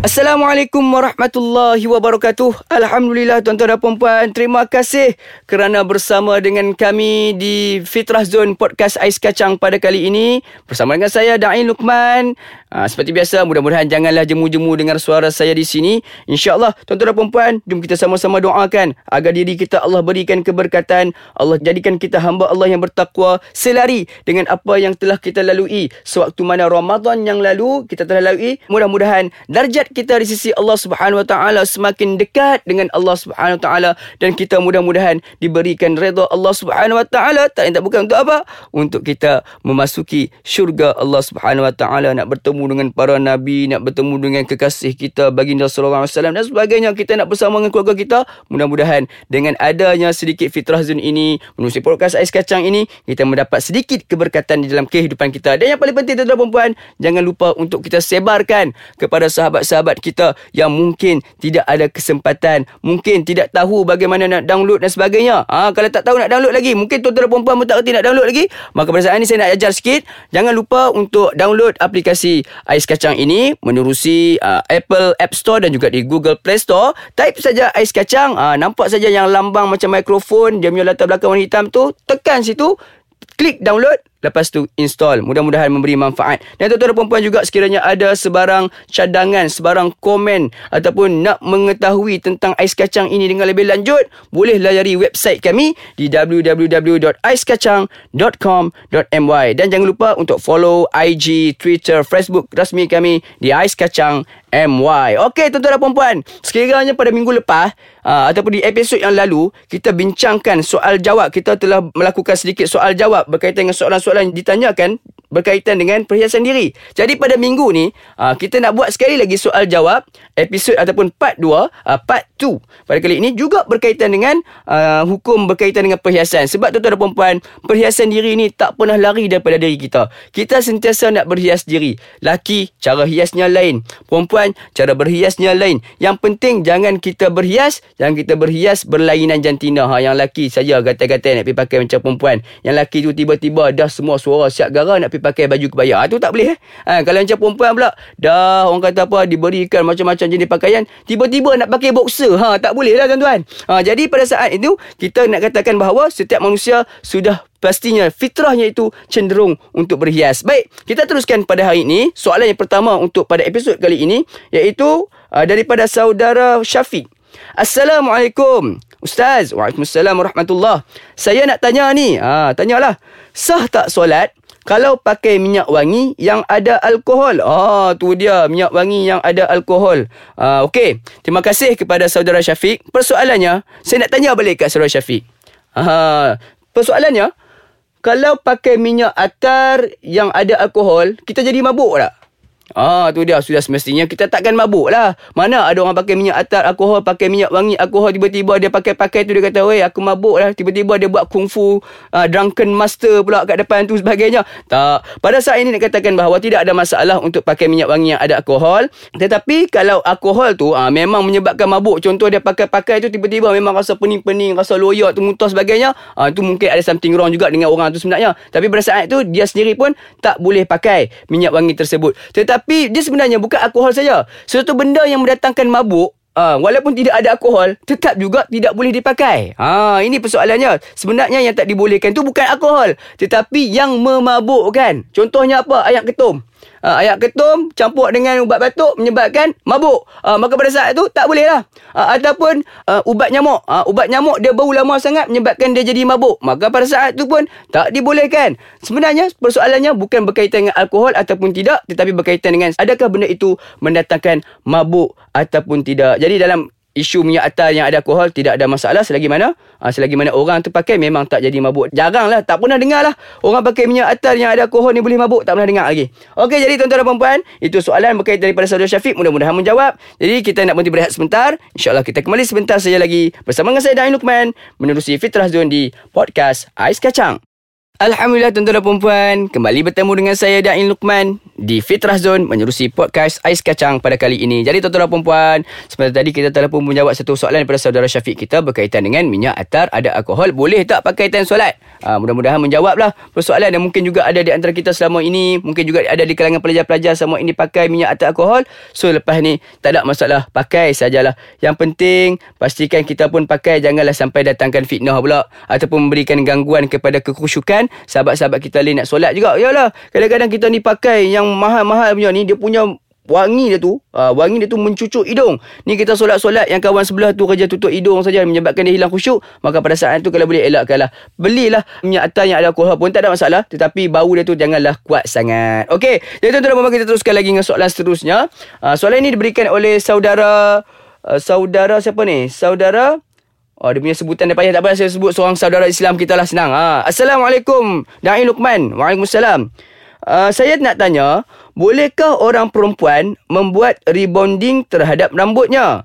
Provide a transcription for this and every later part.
Assalamualaikum warahmatullahi wabarakatuh. Alhamdulillah tuan-tuan dan puan-puan, terima kasih kerana bersama dengan kami di Fitrah Zone Podcast Ais Kacang pada kali ini. Bersama dengan saya Dain Lukman. Ha, seperti biasa, mudah-mudahan janganlah jemu-jemu dengar suara saya di sini. InsyaAllah, tuan-tuan dan puan-puan, jom kita sama-sama doakan agar diri kita Allah berikan keberkatan. Allah jadikan kita hamba Allah yang bertakwa selari dengan apa yang telah kita lalui. Sewaktu mana Ramadan yang lalu kita telah lalui, mudah-mudahan darjat kita di sisi Allah Subhanahu Wa Taala semakin dekat dengan Allah Subhanahu Wa Taala dan kita mudah-mudahan diberikan redha Allah Subhanahu Wa Taala. Tak tak bukan untuk apa? Untuk kita memasuki syurga Allah Subhanahu Wa Taala nak bertemu dengan para nabi nak bertemu dengan kekasih kita baginda sallallahu alaihi wasallam dan sebagainya. Kita nak bersama dengan keluarga kita. Mudah-mudahan dengan adanya sedikit fitrah zun ini menulis podcast ais kacang ini kita mendapat sedikit keberkatan di dalam kehidupan kita. Dan yang paling penting tuan-tuan puan jangan lupa untuk kita sebarkan kepada sahabat-sahabat sahabat kita yang mungkin tidak ada kesempatan, mungkin tidak tahu bagaimana nak download dan sebagainya. Ha, kalau tak tahu nak download lagi, mungkin tuan-tuan dan puan-puan pun tak kerti nak download lagi, maka pada saat ini saya nak ajar sikit. Jangan lupa untuk download aplikasi Ais Kacang ini menerusi uh, Apple App Store dan juga di Google Play Store. Type saja Ais Kacang, uh, nampak saja yang lambang macam mikrofon, dia punya latar belakang warna hitam tu, tekan situ, klik download, Lepas tu install. Mudah-mudahan memberi manfaat. Dan tuan-tuan dan perempuan juga Sekiranya ada sebarang cadangan Sebarang komen Ataupun nak mengetahui Tentang ais kacang ini Dengan lebih lanjut Boleh layari website kami Di www.aiskacang.com.my Dan jangan lupa Untuk follow IG, Twitter, Facebook Rasmi kami Di Ais Kacang MY Okey tuan-tuan dan perempuan Sekiranya pada minggu lepas uh, Ataupun di episod yang lalu Kita bincangkan soal jawab. Kita telah melakukan sedikit soal jawab Berkaitan dengan soalan-soalan soalan ditanyakan berkaitan dengan perhiasan diri. Jadi pada minggu ni, ah, kita nak buat sekali lagi soal jawab episod ataupun part 2, ah, part 2. Pada kali ini juga berkaitan dengan uh, hukum berkaitan dengan perhiasan. Sebab tuan-tuan dan puan perhiasan diri ni tak pernah lari daripada diri kita. Kita sentiasa nak berhias diri. Laki, cara hiasnya lain. Perempuan, cara berhiasnya lain. Yang penting jangan kita berhias, jangan kita berhias berlainan jantina. Ha, yang laki saja gata-gata nak pergi pakai macam perempuan. Yang laki tu tiba-tiba dah semua suara siap gara nak pergi pakai baju kebaya. Ha, tu tak boleh. Eh? Ha, kalau macam perempuan pula, dah orang kata apa, diberikan macam-macam jenis pakaian, tiba-tiba nak pakai boxer. Ha, tak boleh lah tuan-tuan. Ha, jadi pada saat itu, kita nak katakan bahawa setiap manusia sudah pastinya fitrahnya itu cenderung untuk berhias. Baik, kita teruskan pada hari ini. Soalan yang pertama untuk pada episod kali ini, iaitu uh, daripada saudara Syafiq. Assalamualaikum. Ustaz, Waalaikumsalam warahmatullah. Saya nak tanya ni, ha, tanyalah. Sah tak solat kalau pakai minyak wangi yang ada alkohol? Ah, tu dia minyak wangi yang ada alkohol. Ah, okey. Terima kasih kepada saudara Syafiq. Persoalannya, saya nak tanya balik kat saudara Syafiq. Ah, persoalannya, kalau pakai minyak atar yang ada alkohol, kita jadi mabuk tak? Ah tu dia sudah semestinya kita takkan mabuk lah. Mana ada orang pakai minyak atar alkohol, pakai minyak wangi alkohol tiba-tiba dia pakai-pakai tu dia kata, "Wei, aku mabuk lah." Tiba-tiba dia buat kungfu uh, drunken master pula kat depan tu sebagainya. Tak. Pada saat ini nak katakan bahawa tidak ada masalah untuk pakai minyak wangi yang ada alkohol. Tetapi kalau alkohol tu uh, memang menyebabkan mabuk, contoh dia pakai-pakai tu tiba-tiba memang rasa pening-pening, rasa loyak tu muntah sebagainya, uh, tu mungkin ada something wrong juga dengan orang tu sebenarnya. Tapi pada saat itu dia sendiri pun tak boleh pakai minyak wangi tersebut. Tetapi tapi dia sebenarnya bukan alkohol saja. Sesuatu benda yang mendatangkan mabuk Uh, walaupun tidak ada alkohol tetap juga tidak boleh dipakai. Ha ini persoalannya. Sebenarnya yang tak dibolehkan tu bukan alkohol tetapi yang memabukkan. Contohnya apa? Ayat ketum. Uh, ayak ketum campur dengan ubat batuk menyebabkan mabuk. Uh, maka pada saat itu tak boleh lah. Uh, ataupun uh, ubat nyamuk. Uh, ubat nyamuk dia bau lama sangat menyebabkan dia jadi mabuk. Maka pada saat itu pun tak dibolehkan. Sebenarnya persoalannya bukan berkaitan dengan alkohol ataupun tidak. Tetapi berkaitan dengan adakah benda itu mendatangkan mabuk ataupun tidak. Jadi dalam isu minyak atar yang ada alkohol tidak ada masalah selagi mana uh, selagi mana orang tu pakai memang tak jadi mabuk. Jaranglah tak pernah dengar lah orang pakai minyak atar yang ada alkohol ni boleh mabuk tak pernah dengar lagi. Okey, jadi tuan-tuan dan puan-puan itu soalan berkaitan daripada saudara Syafiq mudah-mudahan menjawab. Jadi kita nak berhenti berehat sebentar. insyaAllah kita kembali sebentar saja lagi bersama dengan saya Dain Lukman menerusi Fitrah Zone di podcast Ais Kacang Alhamdulillah tuan-tuan dan puan Kembali bertemu dengan saya Dain Lukman Di Fitrah Zone Menerusi podcast Ais Kacang pada kali ini. Jadi tuan-tuan dan puan Seperti tadi kita telah pun menjawab Satu soalan daripada saudara Syafiq kita Berkaitan dengan minyak atar. Ada alkohol? Boleh tak pakai time solat? Uh, mudah-mudahan menjawablah. Persoalan dan mungkin juga ada di antara kita selama ini mungkin juga ada di kalangan pelajar-pelajar selama ini pakai minyak atau alkohol. So lepas ni tak ada masalah. Pakai sajalah. Yang penting pastikan kita pun pakai. Janganlah sampai datangkan fitnah pula ataupun memberikan gangguan kepada kekhusyukan. Sahabat-sahabat kita lain nak solat juga. Yalah kadang-kadang kita ni pakai yang mahal-mahal punya ni dia punya wangi dia tu uh, wangi dia tu mencucuk hidung ni kita solat-solat yang kawan sebelah tu kerja tutup hidung saja menyebabkan dia hilang khusyuk maka pada saat tu kalau boleh elakkanlah belilah minyak atas yang ada alkohol pun tak ada masalah tetapi bau dia tu janganlah kuat sangat okey jadi tuan-tuan kita teruskan lagi dengan soalan seterusnya uh, soalan ini diberikan oleh saudara uh, saudara siapa ni saudara Oh, dia punya sebutan dia payah tak payah saya sebut seorang saudara Islam kita lah senang. Ha. Assalamualaikum. Da'i Luqman. Waalaikumsalam. Uh, saya nak tanya, bolehkah orang perempuan membuat rebonding terhadap rambutnya?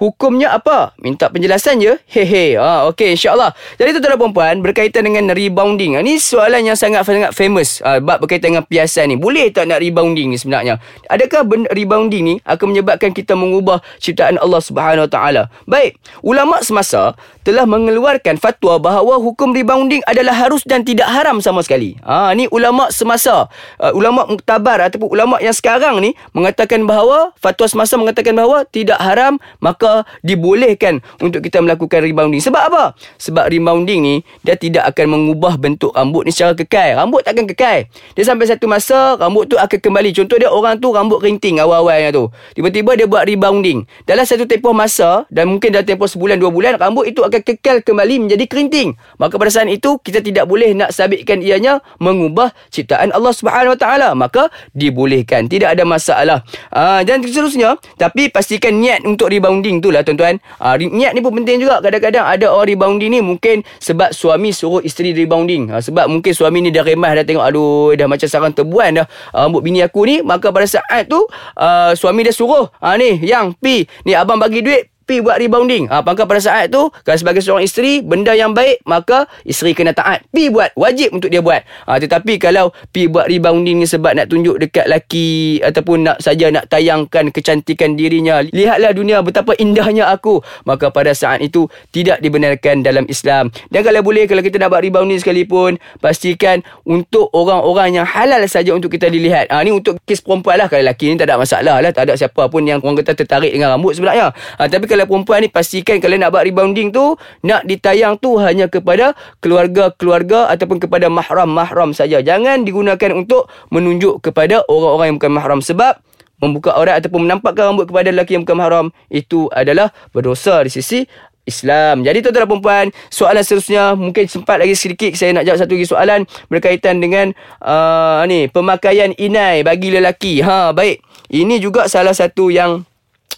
Hukumnya apa? Minta penjelasan je. Hehe. Ha, Okey, insyaAllah. Jadi tuan-tuan perempuan berkaitan dengan rebounding. Ini soalan yang sangat-sangat famous. Ha, bab berkaitan dengan piasan ni. Boleh tak nak rebounding ni sebenarnya? Adakah rebounding ni akan menyebabkan kita mengubah ciptaan Allah Subhanahu Taala? Baik. Ulama semasa telah mengeluarkan fatwa bahawa hukum rebounding adalah harus dan tidak haram sama sekali. Ha, ni ulama semasa. Uh, ulama muktabar ataupun ulama yang sekarang ni mengatakan bahawa fatwa semasa mengatakan bahawa tidak haram maka dibolehkan untuk kita melakukan rebounding. Sebab apa? Sebab rebounding ni dia tidak akan mengubah bentuk rambut ni secara kekal. Rambut takkan kekal. Dia sampai satu masa rambut tu akan kembali. Contoh dia orang tu rambut kerinting awal-awalnya tu. Tiba-tiba dia buat rebounding. Dalam satu tempoh masa dan mungkin dalam tempoh sebulan dua bulan rambut itu akan kekal kembali menjadi kerinting. Maka pada saat itu kita tidak boleh nak sabitkan ianya mengubah ciptaan Allah Subhanahu Wa Taala. Maka dibolehkan. Tidak ada masalah. Uh, dan seterusnya tapi pastikan niat untuk rebounding tu lah tuan-tuan. Uh, niat ni pun penting juga. Kadang-kadang ada orang rebounding ni mungkin sebab suami suruh isteri rebounding. Uh, sebab mungkin suami ni dah remah dah tengok aduh dah macam sarang terbuan dah uh, rambut bini aku ni. Maka pada saat tu uh, suami dia suruh uh, ni yang pi ni abang bagi duit pi buat rebounding. Ha, maka pada saat tu, kalau sebagai seorang isteri, benda yang baik, maka isteri kena taat. Pi buat. Wajib untuk dia buat. Ha, tetapi kalau pi buat rebounding ni sebab nak tunjuk dekat laki ataupun nak saja nak tayangkan kecantikan dirinya. Lihatlah dunia betapa indahnya aku. Maka pada saat itu, tidak dibenarkan dalam Islam. Dan kalau boleh, kalau kita nak buat rebounding sekalipun, pastikan untuk orang-orang yang halal saja untuk kita dilihat. Ha, ni untuk kes perempuan lah. Kalau lelaki ni tak ada masalah lah. Tak ada siapa pun yang orang kata tertarik dengan rambut sebenarnya. Ha, tapi kalau perempuan ni pastikan kalau nak buat rebounding tu nak ditayang tu hanya kepada keluarga-keluarga ataupun kepada mahram-mahram saja. Jangan digunakan untuk menunjuk kepada orang-orang yang bukan mahram sebab membuka aurat ataupun menampakkan rambut kepada lelaki yang bukan mahram itu adalah berdosa di sisi Islam. Jadi tuan-tuan dan puan soalan seterusnya mungkin sempat lagi sedikit saya nak jawab satu lagi soalan berkaitan dengan uh, ni pemakaian inai bagi lelaki. Ha baik. Ini juga salah satu yang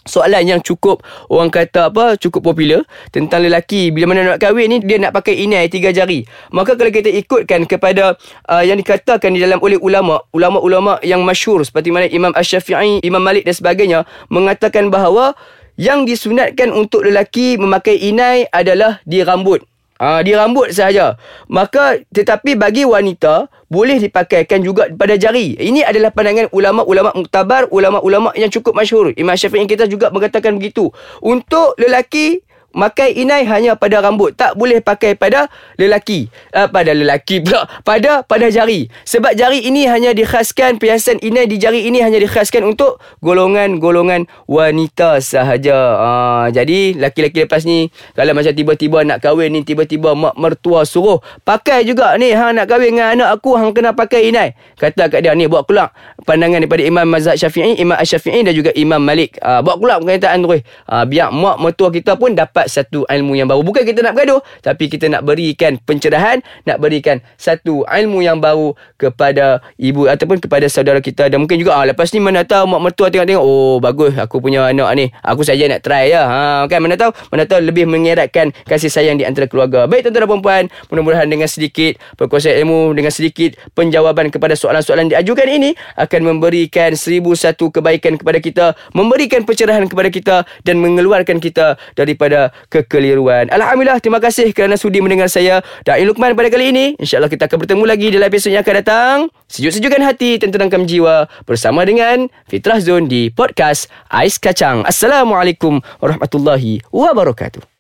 soalan yang cukup orang kata apa cukup popular tentang lelaki. Bila mana nak kahwin ni dia nak pakai inai tiga jari. Maka kalau kita ikutkan kepada uh, yang dikatakan di dalam oleh ulama ulama-ulama yang masyhur seperti mana Imam Asy-Syafi'i Imam Malik dan sebagainya mengatakan bahawa yang disunatkan untuk lelaki memakai inai adalah di rambut Ah, di rambut sahaja. Maka tetapi bagi wanita boleh dipakaikan juga pada jari. Ini adalah pandangan ulama-ulama muktabar, ulama-ulama yang cukup masyhur. Imam Syafi'i kita juga mengatakan begitu. Untuk lelaki Makai inai hanya pada rambut. Tak boleh pakai pada lelaki. Uh, Pada lelaki pula. Pada pada jari. Sebab jari ini hanya dikhaskan Perhiasan inai di jari ini hanya dikhaskan untuk Golongan-golongan wanita sahaja. Uh, Jadi laki-laki lepas ni Kalau macam tiba-tiba nak kahwin ni Tiba-tiba mak mertua suruh Pakai juga ni Hang nak kahwin dengan anak aku Hang kena pakai inai. Kata kat dia ni Buat keluar pandangan daripada Imam Mazhab Syafi'i Imam Syafi'i dan juga Imam Malik. Uh, Buat keluar perkataan tu uh, Biar mak mertua kita pun dapat dapat satu ilmu yang baru. Bukan kita nak bergaduh, tapi kita nak berikan pencerahan, nak berikan satu ilmu yang baru kepada ibu ataupun kepada saudara kita. Dan mungkin juga ah, lepas ni mana tahu mak mertua tengok-tengok, oh bagus aku punya anak ni. Aku saja nak try ya. Ha, kan mana tahu, mana tahu lebih mengeratkan kasih sayang di antara keluarga. Baik tuan-tuan dan puan-puan, mudah-mudahan dengan sedikit perkongsian ilmu, dengan sedikit penjawapan kepada soalan-soalan diajukan ini akan memberikan seribu satu kebaikan kepada kita, memberikan pencerahan kepada kita dan mengeluarkan kita daripada kekeliruan. Alhamdulillah, terima kasih kerana sudi mendengar saya Da'i Luqman pada kali ini. InsyaAllah kita akan bertemu lagi dalam episod yang akan datang. Sejuk-sejukkan hati, tenteramkan jiwa bersama dengan Fitrah Zone di podcast Ais Kacang. Assalamualaikum warahmatullahi wabarakatuh.